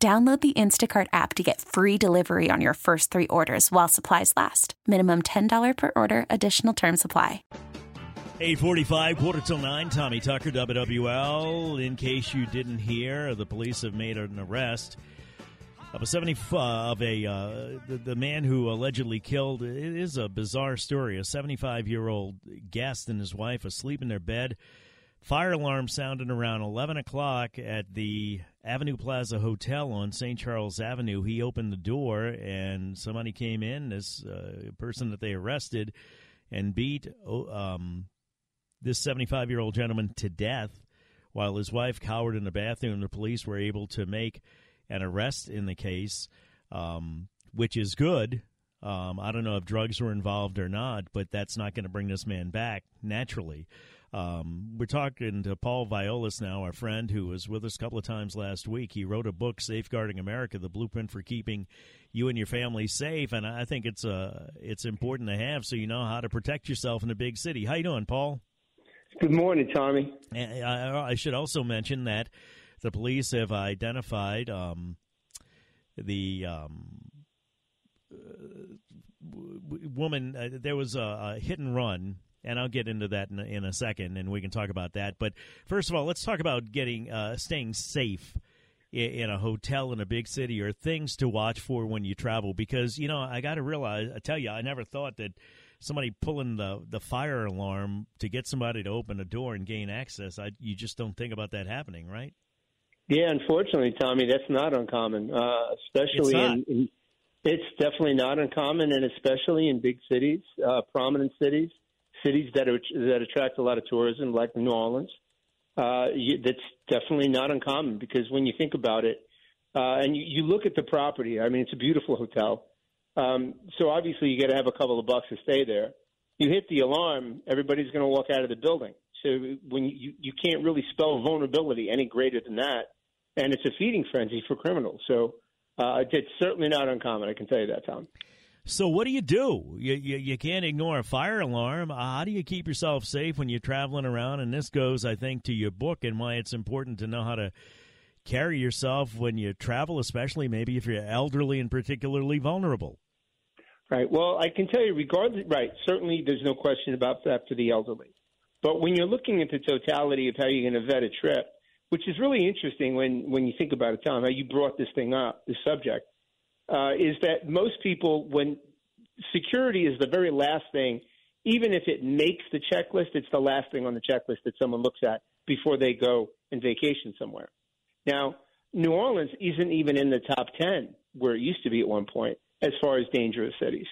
Download the Instacart app to get free delivery on your first three orders while supplies last. Minimum $10 per order, additional term supply. 845, quarter till 9, Tommy Tucker, WWL. In case you didn't hear, the police have made an arrest of a 70 of a uh, the, the man who allegedly killed it is a bizarre story a 75 year old guest and his wife asleep in their bed fire alarm sounded around 11 o'clock at the Avenue Plaza Hotel on St. Charles Avenue. He opened the door and somebody came in, this uh, person that they arrested, and beat oh, um, this 75 year old gentleman to death while his wife cowered in the bathroom. The police were able to make an arrest in the case, um, which is good. Um, I don't know if drugs were involved or not, but that's not going to bring this man back naturally. Um, we're talking to Paul Violas now, our friend who was with us a couple of times last week. He wrote a book, Safeguarding America: The Blueprint for Keeping You and Your Family Safe, and I think it's uh, it's important to have so you know how to protect yourself in a big city. How you doing, Paul? Good morning, Tommy. I, I should also mention that the police have identified um, the um, woman. Uh, there was a, a hit and run and I'll get into that in a, in a, second, and we can talk about that. But first of all, let's talk about getting uh, staying safe in, in, a hotel in a big city, or things to watch for when you travel. Because you know, I got to realize, I tell you, I never thought that somebody pulling the the fire alarm to get somebody to open a door and gain access. I, you just don't think about that happening, right? Yeah, unfortunately, Tommy, that's not uncommon, uh, especially not. in, in. It's definitely not uncommon, and especially in big cities, uh, prominent cities cities that are, that attract a lot of tourism, like New Orleans. Uh, you, that's definitely not uncommon because when you think about it, uh, and you, you look at the property, I mean, it's a beautiful hotel. Um, so obviously, you got to have a couple of bucks to stay there. You hit the alarm, everybody's going to walk out of the building. So when you you can't really spell vulnerability any greater than that, and it's a feeding frenzy for criminals. So uh, it's certainly not uncommon. I can tell you that, Tom. So what do you do? You, you, you can't ignore a fire alarm. Uh, how do you keep yourself safe when you're traveling around? And this goes, I think, to your book and why it's important to know how to carry yourself when you travel, especially maybe if you're elderly and particularly vulnerable. Right. Well, I can tell you, regardless, right, certainly there's no question about that for the elderly. But when you're looking at the totality of how you're going to vet a trip, which is really interesting when, when you think about it, Tom, how you brought this thing up, this subject uh, is that most people, when security is the very last thing, even if it makes the checklist, it's the last thing on the checklist that someone looks at before they go and vacation somewhere. Now, New Orleans isn't even in the top 10 where it used to be at one point as far as dangerous cities.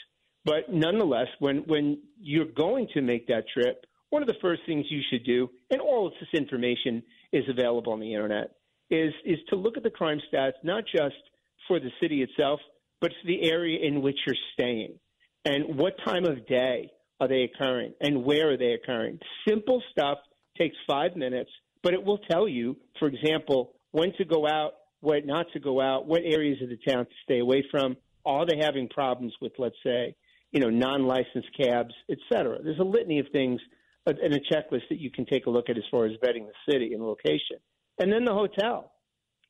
But nonetheless, when, when you're going to make that trip, one of the first things you should do, and all of this information is available on the internet, is, is to look at the crime stats, not just – for the city itself, but for the area in which you're staying. And what time of day are they occurring and where are they occurring? Simple stuff takes five minutes, but it will tell you, for example, when to go out, when not to go out, what areas of the town to stay away from. Are they having problems with, let's say, you know, non-licensed cabs, et cetera? There's a litany of things in a checklist that you can take a look at as far as vetting the city and location. And then the hotel.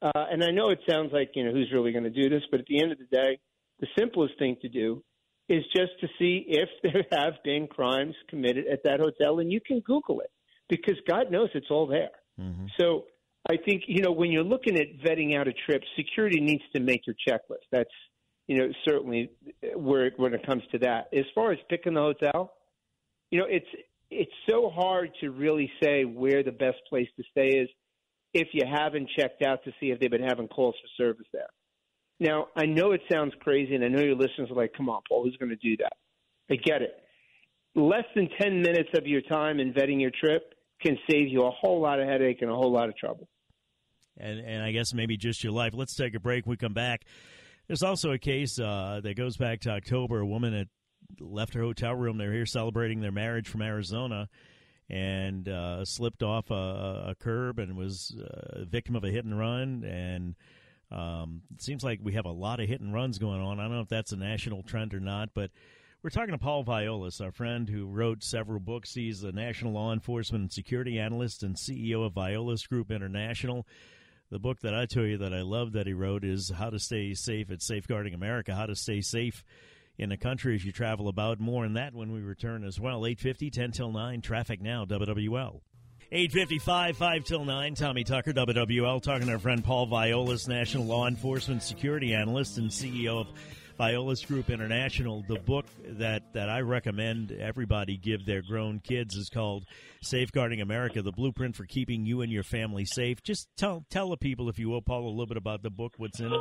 Uh, and I know it sounds like, you know, who's really going to do this, but at the end of the day, the simplest thing to do is just to see if there have been crimes committed at that hotel, and you can Google it because God knows it's all there. Mm-hmm. So I think, you know, when you're looking at vetting out a trip, security needs to make your checklist. That's, you know, certainly where when it comes to that. As far as picking the hotel, you know, it's it's so hard to really say where the best place to stay is if you haven't checked out to see if they've been having calls for service there. Now, I know it sounds crazy, and I know your listeners are like, come on, Paul, who's going to do that? I get it. Less than 10 minutes of your time in vetting your trip can save you a whole lot of headache and a whole lot of trouble. and and I guess maybe just your life. Let's take a break. we come back. There's also a case uh, that goes back to October. A woman had left her hotel room. They're here celebrating their marriage from Arizona and uh, slipped off a, a, curb and was uh, a victim of a hit and run. And um, it seems like we have a lot of hit and runs going on. I don't know if that's a national trend or not, but we're talking to Paul Violas, our friend who wrote several books. He's a national law enforcement and security analyst and CEO of Violas Group International. The book that I tell you that I love that he wrote is How to Stay Safe at Safeguarding America, How to Stay Safe in the country as you travel about. More on that when we return as well. 850, 10 till 9, traffic now, WWL. 855, 5 till 9, Tommy Tucker, WWL, talking to our friend Paul Violas, National Law Enforcement Security Analyst and CEO of Violas Group International. The book that, that I recommend everybody give their grown kids is called Safeguarding America, the blueprint for keeping you and your family safe. Just tell, tell the people, if you will, Paul, a little bit about the book, what's in it.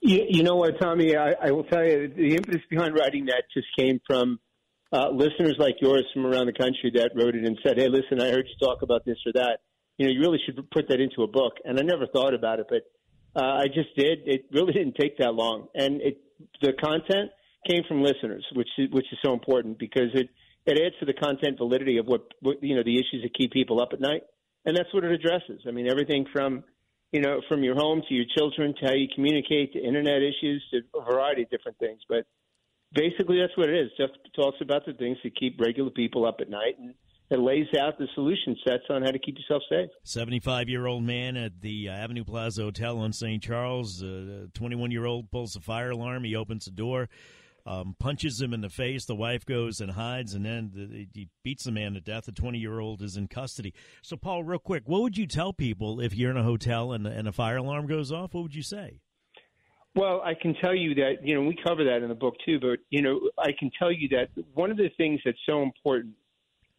You, you know what, Tommy? I, I will tell you the impetus behind writing that just came from uh, listeners like yours from around the country that wrote it and said, "Hey, listen, I heard you talk about this or that. You know, you really should put that into a book." And I never thought about it, but uh, I just did. It really didn't take that long, and it the content came from listeners, which is, which is so important because it it adds to the content validity of what, what you know the issues that keep people up at night, and that's what it addresses. I mean, everything from you know, from your home to your children to how you communicate to internet issues to a variety of different things. But basically, that's what it is. Just talks about the things that keep regular people up at night and it lays out the solution sets on how to keep yourself safe. 75 year old man at the uh, Avenue Plaza Hotel on St. Charles. A 21 year old pulls the fire alarm. He opens the door um, punches him in the face. The wife goes and hides, and then the, he beats the man to death. The 20 year old is in custody. So, Paul, real quick, what would you tell people if you're in a hotel and, and a fire alarm goes off? What would you say? Well, I can tell you that, you know, we cover that in the book too, but, you know, I can tell you that one of the things that's so important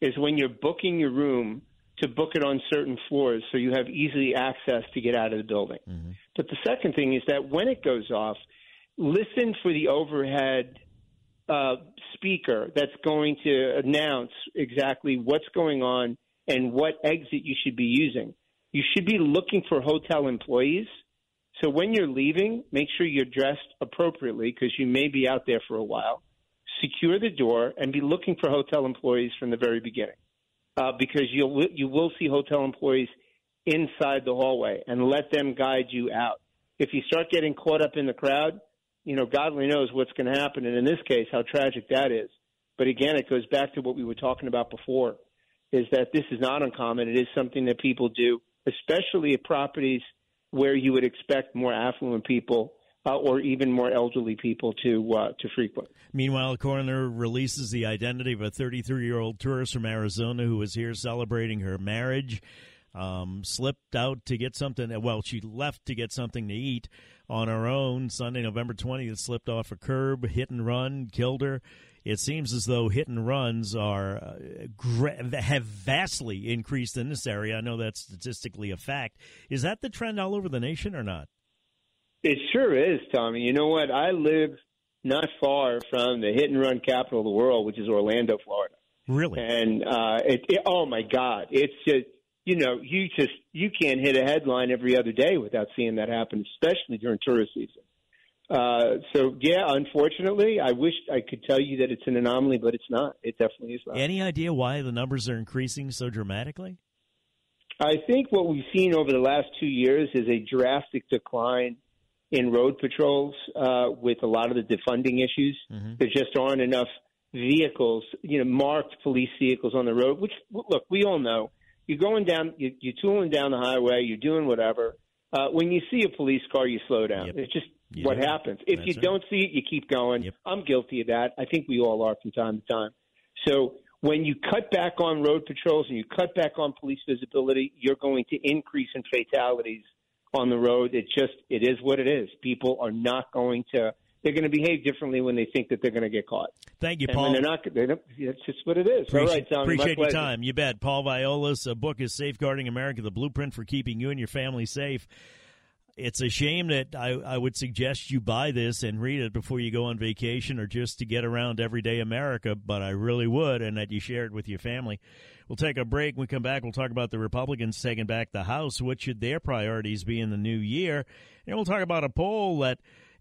is when you're booking your room to book it on certain floors so you have easy access to get out of the building. Mm-hmm. But the second thing is that when it goes off, listen for the overhead uh, speaker that's going to announce exactly what's going on and what exit you should be using. You should be looking for hotel employees. So when you're leaving, make sure you're dressed appropriately because you may be out there for a while. Secure the door and be looking for hotel employees from the very beginning, uh, because you'll you will see hotel employees inside the hallway and let them guide you out. If you start getting caught up in the crowd, you know, God only knows what's going to happen. And in this case, how tragic that is. But again, it goes back to what we were talking about before is that this is not uncommon. It is something that people do, especially at properties where you would expect more affluent people uh, or even more elderly people to uh, to frequent. Meanwhile, a coroner releases the identity of a 33 year old tourist from Arizona who was here celebrating her marriage. Um, slipped out to get something. Well, she left to get something to eat on her own Sunday, November 20th, slipped off a curb, hit and run, killed her. It seems as though hit and runs are uh, have vastly increased in this area. I know that's statistically a fact. Is that the trend all over the nation or not? It sure is, Tommy. You know what? I live not far from the hit and run capital of the world, which is Orlando, Florida. Really? And uh, it, it, oh my God, it's just you know, you just you can't hit a headline every other day without seeing that happen, especially during tourist season. Uh, so yeah, unfortunately, I wish I could tell you that it's an anomaly, but it's not. It definitely is not. Any idea why the numbers are increasing so dramatically? I think what we've seen over the last two years is a drastic decline in road patrols uh, with a lot of the defunding issues. Mm-hmm. There just aren't enough vehicles, you know, marked police vehicles on the road. Which look, we all know you're going down, you, you're tooling down the highway, you're doing whatever. Uh, when you see a police car, you slow down. Yep. It's just yep. what happens. If That's you don't see it, you keep going. Yep. I'm guilty of that. I think we all are from time to time. So when you cut back on road patrols and you cut back on police visibility, you're going to increase in fatalities on the road. It just it is what it is. People are not going to they're going to behave differently when they think that they're going to get caught. Thank you, Paul. And they're not. They're, it's just what it is. Appreciate, All right, Tommy. Appreciate your time. You bet. Paul Viola's A book is Safeguarding America: The Blueprint for Keeping You and Your Family Safe. it's a shame that I, I would suggest you buy this and read it before you go on vacation or just to get around everyday America, but I really would, and that you share it with your family. We'll take a break. When we come back, we'll talk about the Republicans taking back the House. What should their priorities be in the new year? And we'll talk about a poll that